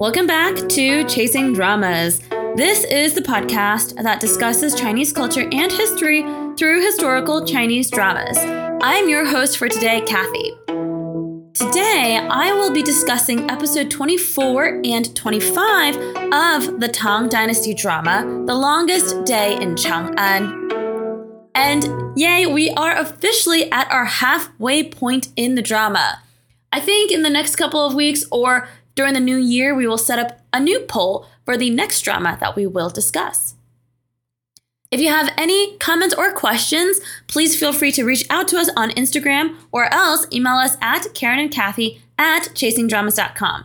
Welcome back to Chasing Dramas. This is the podcast that discusses Chinese culture and history through historical Chinese dramas. I'm your host for today, Kathy. Today, I will be discussing episode 24 and 25 of the Tang Dynasty drama, The Longest Day in Chang'an. And yay, we are officially at our halfway point in the drama. I think in the next couple of weeks or during the new year, we will set up a new poll for the next drama that we will discuss. If you have any comments or questions, please feel free to reach out to us on Instagram or else email us at Karen and Kathy at chasingdramas.com.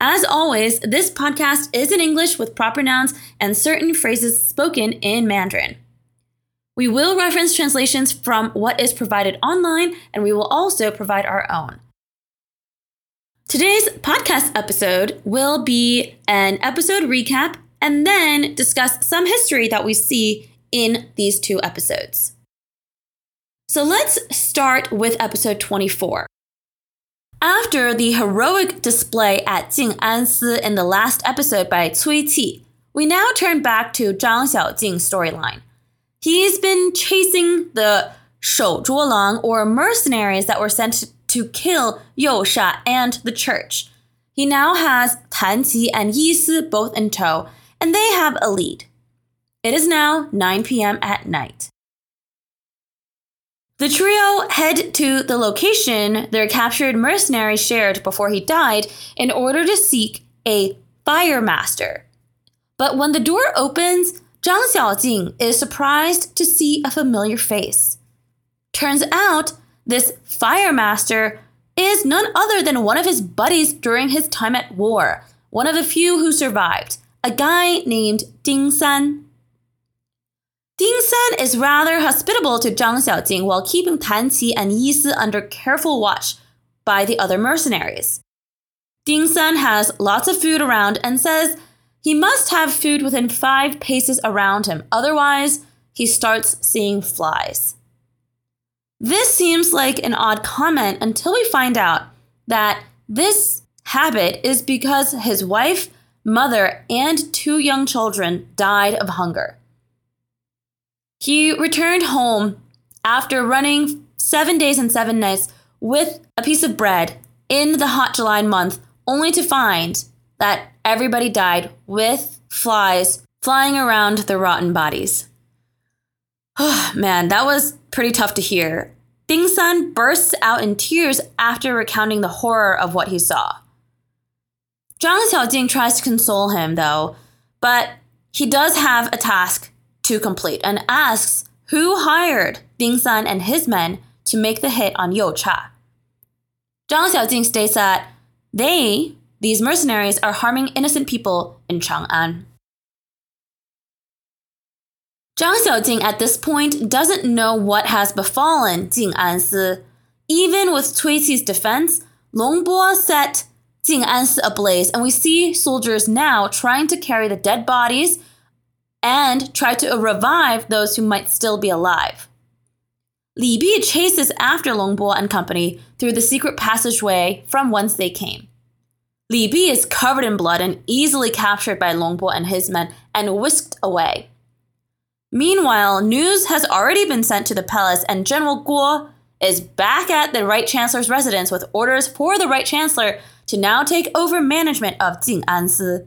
As always, this podcast is in English with proper nouns and certain phrases spoken in Mandarin. We will reference translations from what is provided online, and we will also provide our own. Today's podcast episode will be an episode recap and then discuss some history that we see in these two episodes. So let's start with episode 24. After the heroic display at Jing'ansi in the last episode by Cui Qi, we now turn back to Zhang Xiaojing's storyline. He's been chasing the Shou Zhuolang, or mercenaries that were sent to kill You Sha and the church. He now has Tan Qi and Yi Si both in tow, and they have a lead. It is now 9 p.m. at night. The trio head to the location their captured mercenary shared before he died in order to seek a fire master. But when the door opens, Zhang Xiaojing is surprised to see a familiar face. Turns out this fire master is none other than one of his buddies during his time at war, one of the few who survived, a guy named Ding San. Ding San is rather hospitable to Zhang Xiaojing while keeping Tan Qi and Yi Si under careful watch by the other mercenaries. Ding San has lots of food around and says he must have food within five paces around him, otherwise, he starts seeing flies. This seems like an odd comment until we find out that this habit is because his wife, mother, and two young children died of hunger. He returned home after running seven days and seven nights with a piece of bread in the hot July month, only to find that everybody died with flies flying around the rotten bodies. Oh, man, that was pretty tough to hear. Ding San bursts out in tears after recounting the horror of what he saw. Zhang Xiaojing tries to console him, though, but he does have a task to complete and asks who hired Ding San and his men to make the hit on You Cha. Zhang Xiaojing states that they, these mercenaries, are harming innocent people in Chang'an. Zhang Xiaojing at this point doesn't know what has befallen Jing Ansi. Even with Cui Qi's defense, Long Bo set Jing Ansi ablaze, and we see soldiers now trying to carry the dead bodies and try to revive those who might still be alive. Li Bi chases after Long Bo and company through the secret passageway from whence they came. Li Bi is covered in blood and easily captured by Long Bo and his men and whisked away. Meanwhile, news has already been sent to the palace, and General Guo is back at the Right Chancellor's residence with orders for the Right Chancellor to now take over management of Jing'ansi.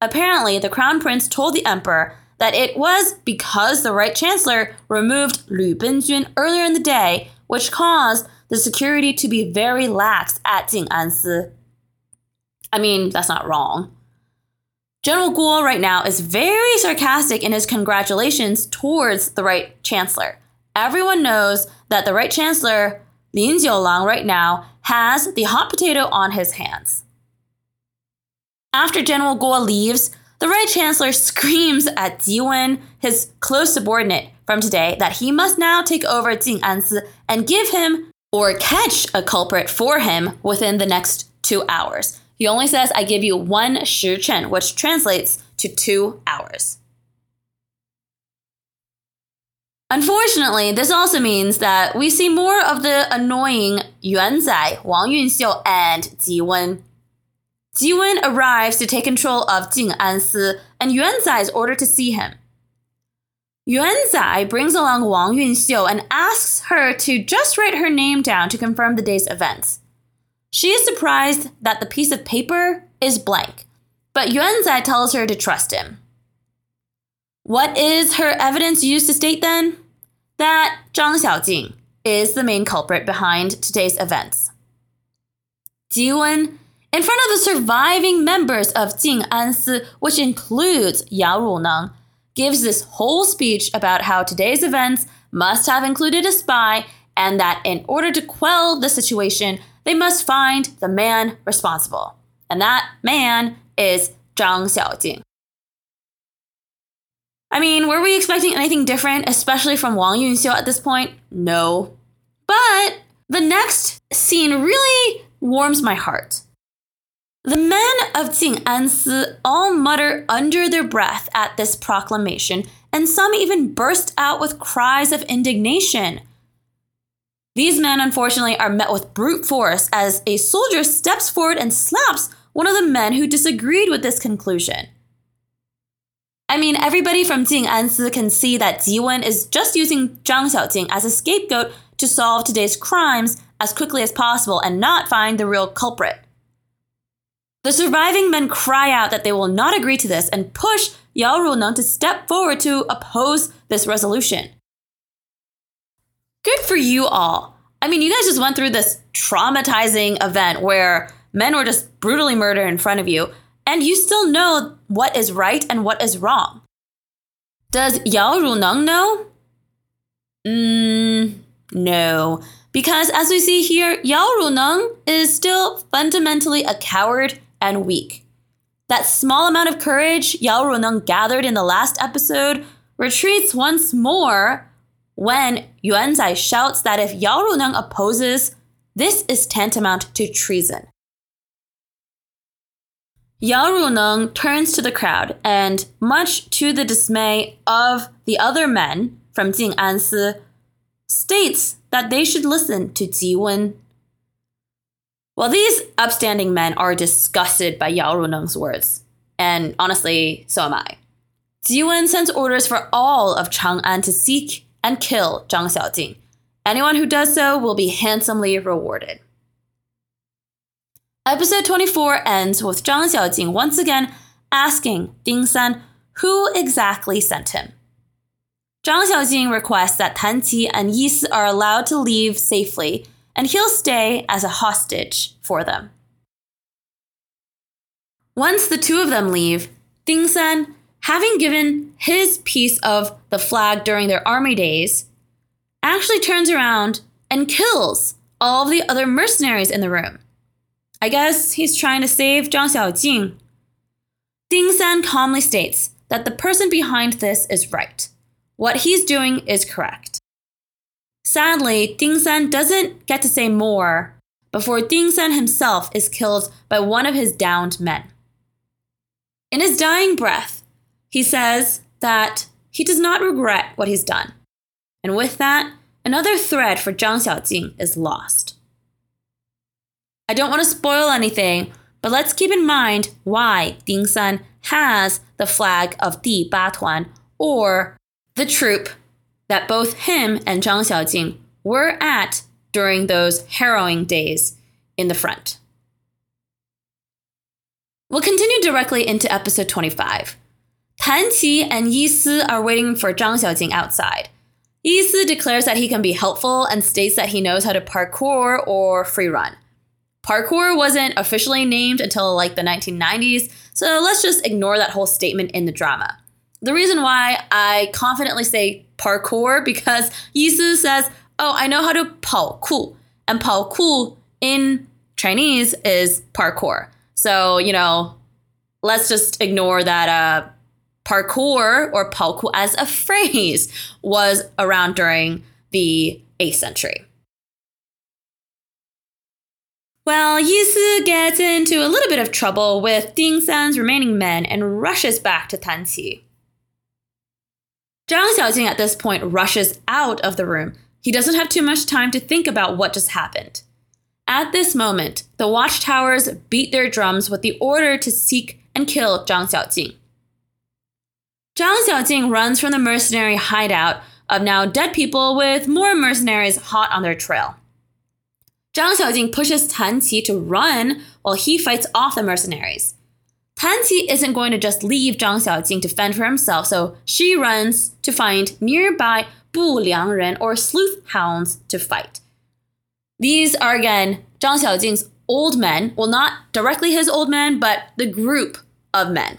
Apparently, the Crown Prince told the Emperor that it was because the Right Chancellor removed Lu Benjun earlier in the day, which caused the security to be very lax at Jing'ansi. I mean, that's not wrong. General Guo right now is very sarcastic in his congratulations towards the right chancellor. Everyone knows that the right chancellor, Lin Jiulang, right now has the hot potato on his hands. After General Guo leaves, the right chancellor screams at Jiwen, his close subordinate from today, that he must now take over Jing'ansi and give him or catch a culprit for him within the next two hours. He only says, I give you one shi chen, which translates to two hours. Unfortunately, this also means that we see more of the annoying Yuan Zai, Wang Yunxiu, and Ji Wen. Ji Wen arrives to take control of Jing Ansi, and Yuan Zai is ordered to see him. Yuan Zai brings along Wang Yunxiu and asks her to just write her name down to confirm the day's events. She is surprised that the piece of paper is blank, but Yuan Zai tells her to trust him. What is her evidence used to state then? That Zhang Xiaojing is the main culprit behind today's events. Jiwen in front of the surviving members of Jing Ansi, which includes Yao Runeng, gives this whole speech about how today's events must have included a spy and that in order to quell the situation, they must find the man responsible. And that man is Zhang Xiaojing. I mean, were we expecting anything different, especially from Wang Yunxiu at this point? No. But the next scene really warms my heart. The men of Jing Ansi all mutter under their breath at this proclamation, and some even burst out with cries of indignation. These men, unfortunately, are met with brute force as a soldier steps forward and slaps one of the men who disagreed with this conclusion. I mean, everybody from Jing Ansi can see that Jiwen is just using Zhang Xiaojing as a scapegoat to solve today's crimes as quickly as possible and not find the real culprit. The surviving men cry out that they will not agree to this and push Yao Runeng to step forward to oppose this resolution. Good for you all. I mean, you guys just went through this traumatizing event where men were just brutally murdered in front of you, and you still know what is right and what is wrong. Does Yao Runeng know? Mm, no. Because as we see here, Yao Runeng is still fundamentally a coward and weak. That small amount of courage Yao Runeng gathered in the last episode retreats once more when Yuan Zai shouts that if Yao Runeng opposes, this is tantamount to treason. Yao Runeng turns to the crowd and, much to the dismay of the other men from Jing Ansi, states that they should listen to Ji Wen well, these upstanding men are disgusted by Yao Runeng's words, and honestly, so am I. Jiwen sends orders for all of Chang'an to seek and kill Zhang Xiaojing. Anyone who does so will be handsomely rewarded. Episode 24 ends with Zhang Xiaojing once again asking Ding San who exactly sent him. Zhang Xiaojing requests that Tan Qi and Yi Si are allowed to leave safely and he'll stay as a hostage for them. Once the two of them leave, Ding San, having given his piece of the flag during their army days, actually turns around and kills all of the other mercenaries in the room. I guess he's trying to save Zhang Xiaojing. Ding San calmly states that the person behind this is right. What he's doing is correct. Sadly, Ding San doesn't get to say more before Ding San himself is killed by one of his downed men. In his dying breath, he says that he does not regret what he's done. And with that, another thread for Zhang Xiaojing is lost. I don't want to spoil anything, but let's keep in mind why Ding San has the flag of Di Ba Tuan, or the troop that both him and Zhang Xiaojing were at during those harrowing days in the front. We'll continue directly into episode 25. Tan Qi and Yi Si are waiting for Zhang Xiaojing outside. Yi Si declares that he can be helpful and states that he knows how to parkour or free run. Parkour wasn't officially named until like the 1990s, so let's just ignore that whole statement in the drama. The reason why I confidently say parkour because Yi Si says, "Oh, I know how to parkour," and parkour in Chinese is parkour. So you know, let's just ignore that. Uh, parkour or 跑酷 as a phrase was around during the 8th century. Well, Yi Si gets into a little bit of trouble with Ding San's remaining men and rushes back to Tanqi. Zhang Xiaojing at this point rushes out of the room. He doesn't have too much time to think about what just happened. At this moment, the watchtowers beat their drums with the order to seek and kill Zhang Xiaojing. Zhang Xiaojing runs from the mercenary hideout of now dead people with more mercenaries hot on their trail. Zhang Xiaojing pushes Tan Qi to run while he fights off the mercenaries. Tan Qi isn't going to just leave Zhang Xiaojing to fend for himself, so she runs to find nearby Bu Liangren or sleuth hounds to fight. These are again Zhang Xiaojing's old men, well, not directly his old men, but the group of men.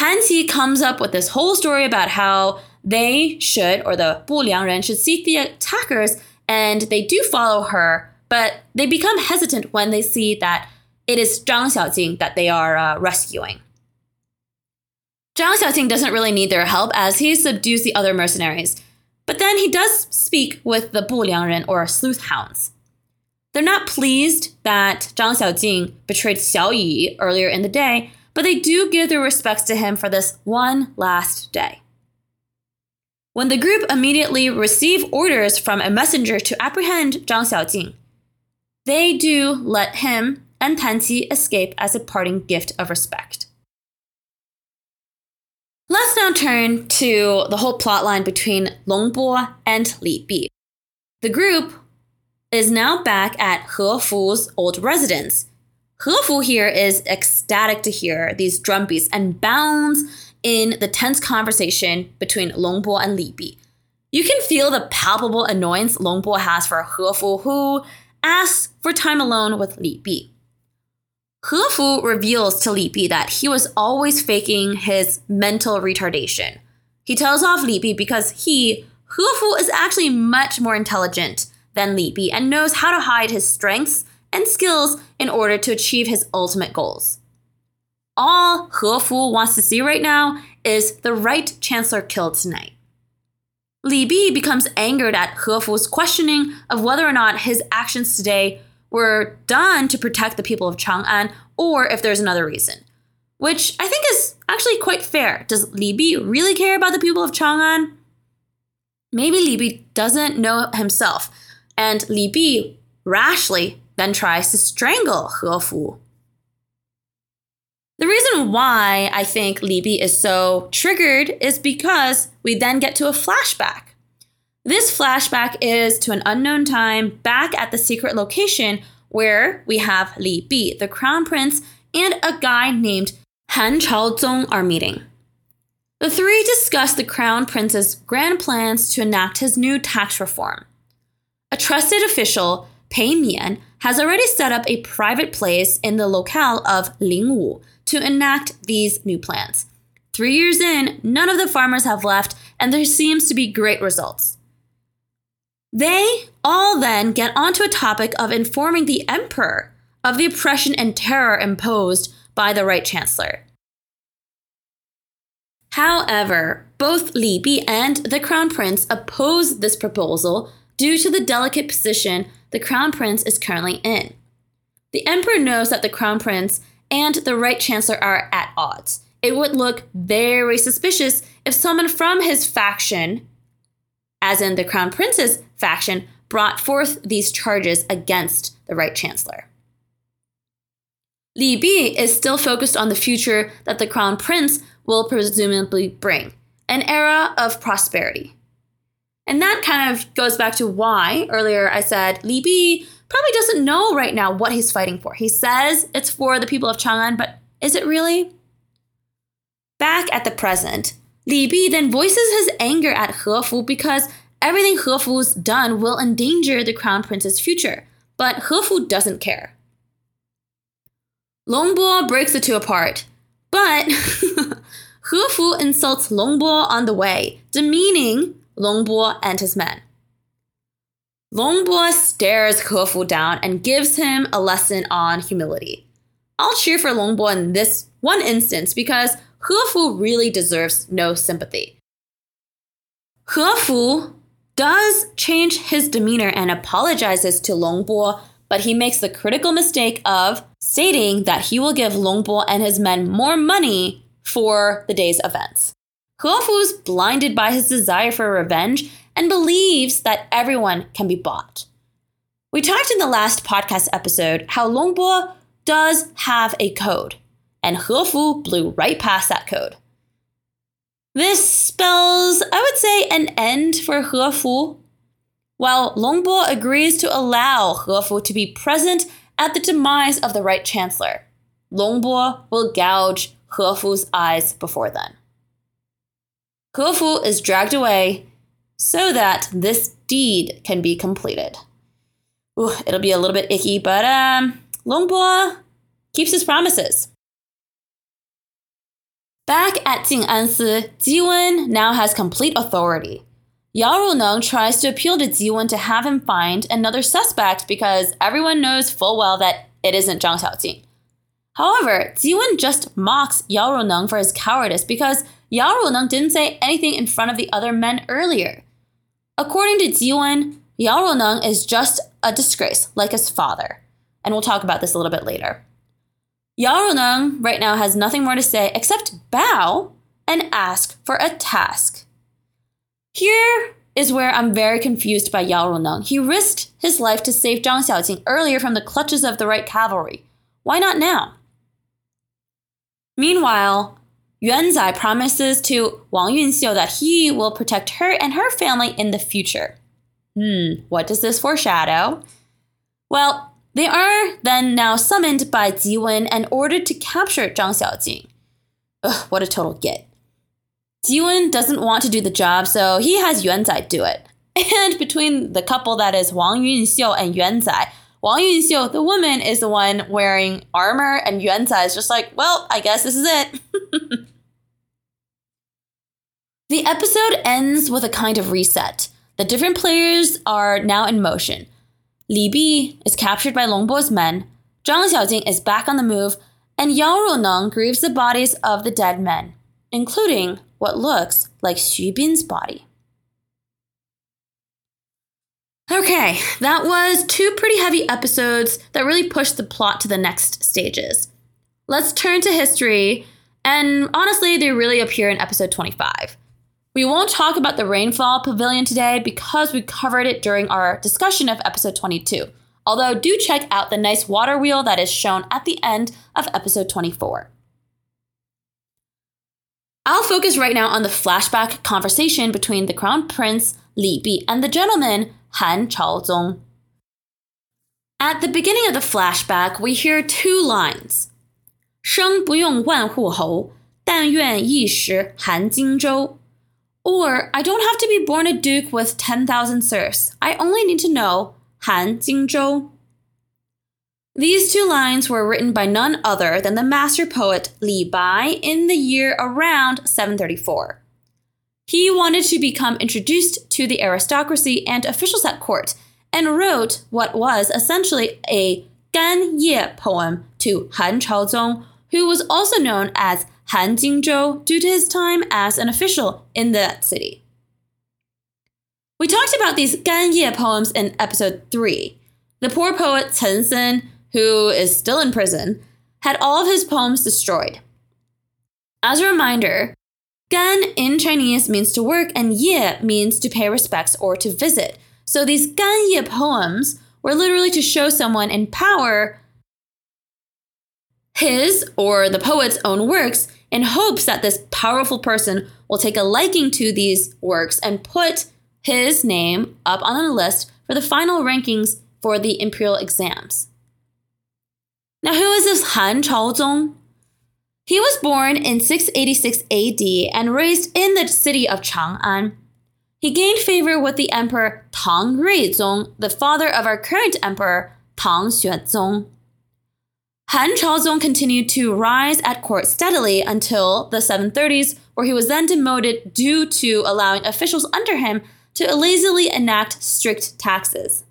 Tan Qi comes up with this whole story about how they should, or the Bu Liangren should seek the attackers, and they do follow her, but they become hesitant when they see that it is Zhang Xiaojing that they are uh, rescuing. Zhang Xiaojing doesn't really need their help as he subdues the other mercenaries, but then he does speak with the Bu Liangren or sleuth hounds. They're not pleased that Zhang Xiaojing betrayed Xiao Yi earlier in the day, but they do give their respects to him for this one last day. When the group immediately receive orders from a messenger to apprehend Zhang Xiaojing, they do let him and Tan Qi escape as a parting gift of respect. Let's now turn to the whole plotline between Long Bo and Li Bi. The group is now back at He Fu's old residence. He Fu here is ecstatic to hear these drum beats and bounds in the tense conversation between Long Bo and Li Bi. You can feel the palpable annoyance Long Bo has for He Fu, who asks for time alone with Li Bi. He Fu reveals to Li Bi that he was always faking his mental retardation. He tells off Li Bi because he, He Fu, is actually much more intelligent than Li Bi and knows how to hide his strengths and skills in order to achieve his ultimate goals. All He Fu wants to see right now is the right chancellor killed tonight. Li Bi becomes angered at He Fu's questioning of whether or not his actions today were done to protect the people of Chang'an or if there's another reason, which I think is actually quite fair. Does Li Bi really care about the people of Chang'an? Maybe Li Bi doesn't know himself, and Li Bi rashly then tries to strangle He Fu. The reason why I think Li Bi is so triggered is because we then get to a flashback. This flashback is to an unknown time back at the secret location where we have Li Bi, the crown prince, and a guy named Han Chaozong are meeting. The three discuss the crown prince's grand plans to enact his new tax reform. A trusted official, Pei Mian, has already set up a private place in the locale of Lingwu to enact these new plans. Three years in, none of the farmers have left, and there seems to be great results. They all then get onto a topic of informing the emperor of the oppression and terror imposed by the right chancellor. However, both Li Bi and the crown prince oppose this proposal due to the delicate position the crown prince is currently in. The emperor knows that the crown prince and the right chancellor are at odds. It would look very suspicious if someone from his faction, as in the crown prince's faction, brought forth these charges against the right chancellor. Li Bi is still focused on the future that the crown prince will presumably bring an era of prosperity. And that kind of goes back to why earlier I said Li Bi probably doesn't know right now what he's fighting for. He says it's for the people of Chang'an, but is it really? Back at the present, Li Bi then voices his anger at He Fu because everything He Fu's done will endanger the crown prince's future, but He Fu doesn't care. Long Bo breaks the two apart, but He Fu insults Long Bo on the way, demeaning Long Bo and his men. Longbo stares He Fu down and gives him a lesson on humility. I'll cheer for Longbo in this one instance because He Fu really deserves no sympathy. He Fu does change his demeanor and apologizes to Longbo, but he makes the critical mistake of stating that he will give Longbo and his men more money for the day's events. He Fu's blinded by his desire for revenge and believes that everyone can be bought. We talked in the last podcast episode how Longbo does have a code, and Hefu blew right past that code. This spells, I would say, an end for Hefu. While Longbo agrees to allow Hefu to be present at the demise of the right chancellor, Longbo will gouge Hefu's eyes before then. Hefu is dragged away so that this deed can be completed. Ooh, it'll be a little bit icky, but um, Longbo keeps his promises. Back at Jing'ansi, Jiwen now has complete authority. Yao Runeng tries to appeal to Jiwen to have him find another suspect because everyone knows full well that it isn't Zhang Xiaojing. However, Jiwen just mocks Yao Runeng for his cowardice because Yao Runeng didn't say anything in front of the other men earlier. According to Jiwen, Yao Runeng is just a disgrace, like his father. And we'll talk about this a little bit later. Yao Runeng right now has nothing more to say except bow and ask for a task. Here is where I'm very confused by Yao Runeng. He risked his life to save Zhang Xiaojing earlier from the clutches of the right cavalry. Why not now? Meanwhile, Yuan Zai promises to Wang Yunxiu that he will protect her and her family in the future. Hmm, what does this foreshadow? Well, they are then now summoned by Jiwen and ordered to capture Zhang Xiaojing. Ugh, what a total get. Jiwen doesn't want to do the job, so he has Yuan Zai do it. And between the couple that is Wang Yunxiu and Yuan Zai, Wang Yunxiu, the woman, is the one wearing armor, and Yuan Zai is just like, well, I guess this is it. the episode ends with a kind of reset. The different players are now in motion. Li Bi is captured by Longbo's men, Zhang Xiaojing is back on the move, and Yao Runeng grieves the bodies of the dead men, including what looks like Xu Bin's body. Okay, that was two pretty heavy episodes that really pushed the plot to the next stages. Let's turn to history, and honestly, they really appear in episode 25. We won't talk about the Rainfall Pavilion today because we covered it during our discussion of episode 22. Although, do check out the nice water wheel that is shown at the end of episode 24. I'll focus right now on the flashback conversation between the crown prince Li Bi and the gentleman Han Chaozong. At the beginning of the flashback, we hear two lines: 生不用万户侯，但愿一时韩荆州. Or, I don't have to be born a duke with 10,000 serfs. I only need to know Han Jingzhou. These two lines were written by none other than the master poet Li Bai in the year around 734. He wanted to become introduced to the aristocracy and officials at court and wrote what was essentially a Gan Ye poem to Han Chaozong, who was also known as Han Jingzhou due to his time as an official in that city. We talked about these Gan Ye poems in episode 3. The poor poet Cen Shen, who is still in prison, had all of his poems destroyed. As a reminder, Gan in Chinese means to work, and Ye means to pay respects or to visit. So these Gan Ye poems were literally to show someone in power his or the poet's own works in hopes that this powerful person will take a liking to these works and put his name up on a list for the final rankings for the imperial exams. Now, who is this Han Chaozong? He was born in 686 AD and raised in the city of Chang'an. He gained favor with the emperor Tang Ruizong, the father of our current emperor Tang Xuanzong. Han Chaozong continued to rise at court steadily until the 730s, where he was then demoted due to allowing officials under him to lazily enact strict taxes.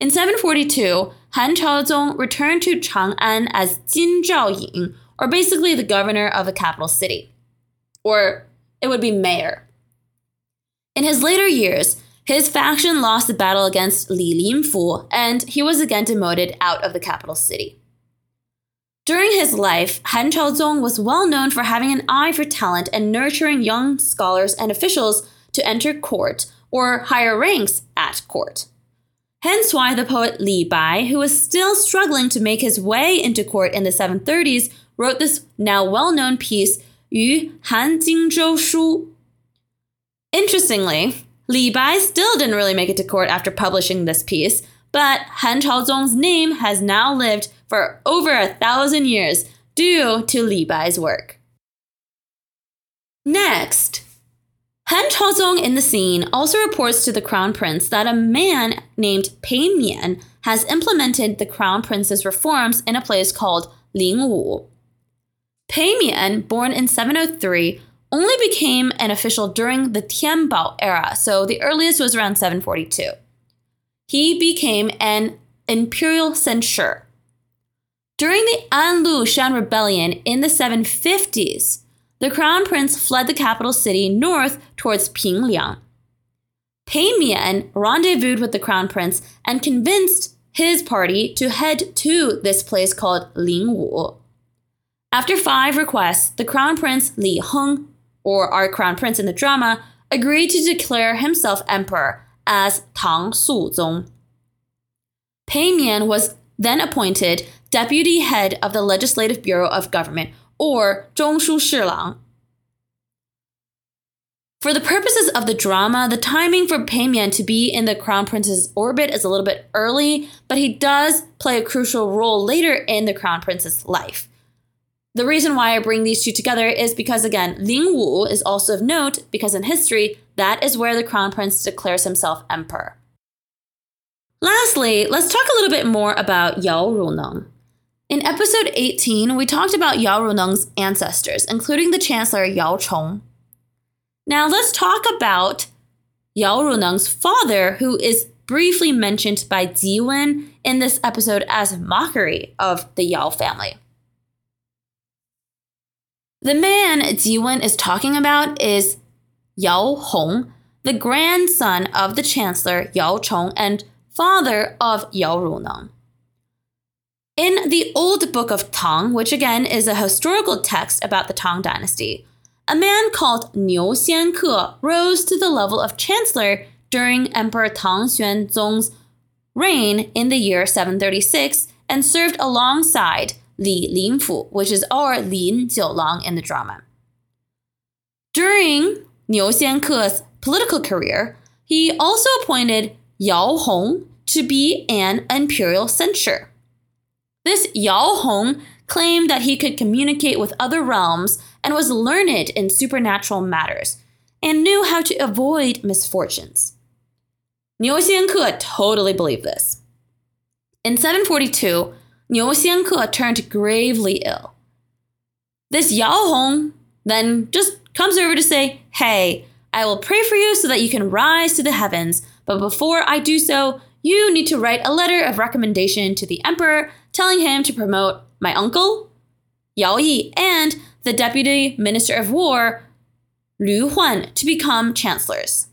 In 742, Han Chaozong returned to Chang'an as Jingzhao Yin, or basically the governor of a capital city. Or it would be mayor. In his later years, his faction lost the battle against Li Linfu, and he was again demoted out of the capital city. During his life, Han Chaozong was well known for having an eye for talent and nurturing young scholars and officials to enter court or higher ranks at court. Hence why the poet Li Bai, who was still struggling to make his way into court in the 730s, wrote this now well-known piece, Yu Han Jingzhou Shu. Interestingly, Li Bai still didn't really make it to court after publishing this piece, but Han Chaozong's name has now lived for over a thousand years due to Li Bai's work. Next, Han Chaozong in the scene also reports to the crown prince that a man named Pei Mian has implemented the crown prince's reforms in a place called Lingwu. Pei Mian, born in 703, only became an official during the Tianbao era, so the earliest was around 742. He became an imperial censor. During the An Lushan rebellion in the 750s, the crown prince fled the capital city north towards Pingliang. Pei Mian rendezvoused with the crown prince and convinced his party to head to this place called Lingwu. After five requests, the Crown Prince Li Heng, or our Crown Prince in the drama, agreed to declare himself emperor as Tang Suzong. Pei Mian was then appointed deputy head of the Legislative Bureau of Government, or Zhongshu Shilang. For the purposes of the drama, the timing for Pei Mian to be in the Crown Prince's orbit is a little bit early, but he does play a crucial role later in the Crown Prince's life. The reason why I bring these two together is because, again, Ling Wu is also of note because in history, that is where the crown prince declares himself emperor. Lastly, let's talk a little bit more about Yao Runeng. In episode 18, we talked about Yao Runeng's ancestors, including the Chancellor Yao Chong. Now let's talk about Yao Runeng's father, who is briefly mentioned by Ji Wen in this episode as mockery of the Yao family. The man Ji Wen is talking about is Yao Hong, the grandson of the Chancellor Yao Chong and father of Yao Runeng. In the Old Book of Tang, which again is a historical text about the Tang Dynasty, a man called Niu Xianke rose to the level of chancellor during Emperor Tang Xuanzong's reign in the year 736 and served alongside Li Linfu, which is our Lin Jiulang in the drama. During Niu Xianke's political career, he also appointed Yao Hong to be an imperial censor. This Yao Hong claimed that he could communicate with other realms and was learned in supernatural matters and knew how to avoid misfortunes. Niu Xianke totally believed this. In 742, Niu Xianke turned gravely ill. This Yao Hong then just comes over to say, Hey, I will pray for you so that you can rise to the heavens, but before I do so, you need to write a letter of recommendation to the emperor telling him to promote my uncle, Yao Yi, and the deputy minister of war, Lu Huan, to become chancellors.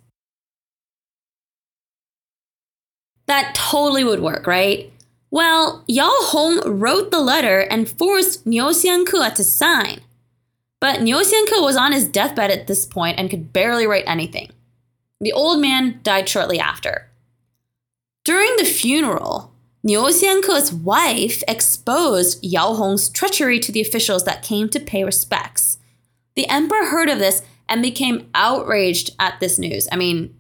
That totally would work, right? Well, Yao Hong wrote the letter and forced Niu Xianke to sign. But Niu Xianke was on his deathbed at this point and could barely write anything. The old man died shortly after. During the funeral, Niu Xianke's wife exposed Yao Hong's treachery to the officials that came to pay respects. The emperor heard of this and became outraged at this news. I mean,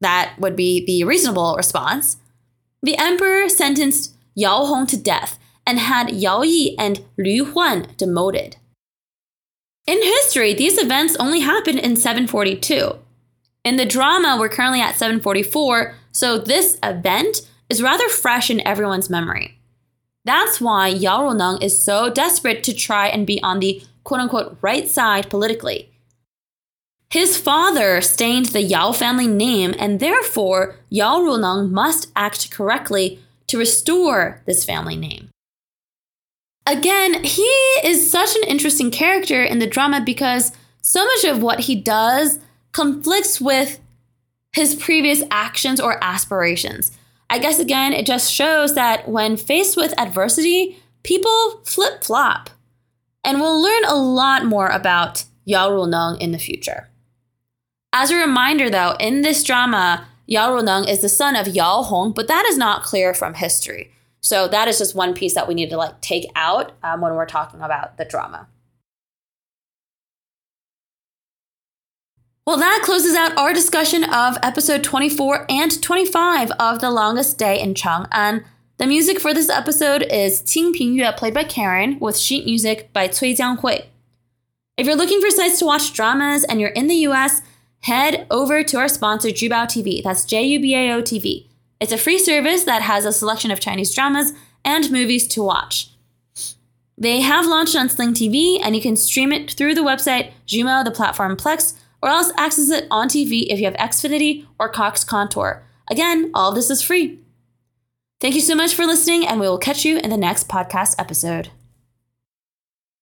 that would be the reasonable response. The emperor sentenced Yao Hong to death and had Yao Yi and Lu Huan demoted. In history, these events only happened in 742. In the drama, we're currently at 744, so this event is rather fresh in everyone's memory. That's why Yao Runeng is so desperate to try and be on the quote unquote right side politically. His father stained the Yao family name, and therefore Yao Runeng must act correctly to restore this family name. Again, he is such an interesting character in the drama because so much of what he does conflicts with his previous actions or aspirations. I guess again, it just shows that when faced with adversity, people flip flop. And we'll learn a lot more about Yao Runeng in the future. As a reminder, though, in this drama, Yao Runeng is the son of Yao Hong, but that is not clear from history. So that is just one piece that we need to like take out um, when we're talking about the drama. Well, that closes out our discussion of episode 24 and 25 of The Longest Day in Chang'an. The music for this episode is Qing Ping Yue, played by Karen, with sheet music by Cui Jianghui. If you're looking for sites to watch dramas and you're in the US, head over to our sponsor, Jubao TV. That's J U B A O TV. It's a free service that has a selection of Chinese dramas and movies to watch. They have launched on Sling TV, and you can stream it through the website Jumo, the platform Plex, or else access it on TV if you have Xfinity or Cox Contour. Again, all this is free. Thank you so much for listening, and we will catch you in the next podcast episode.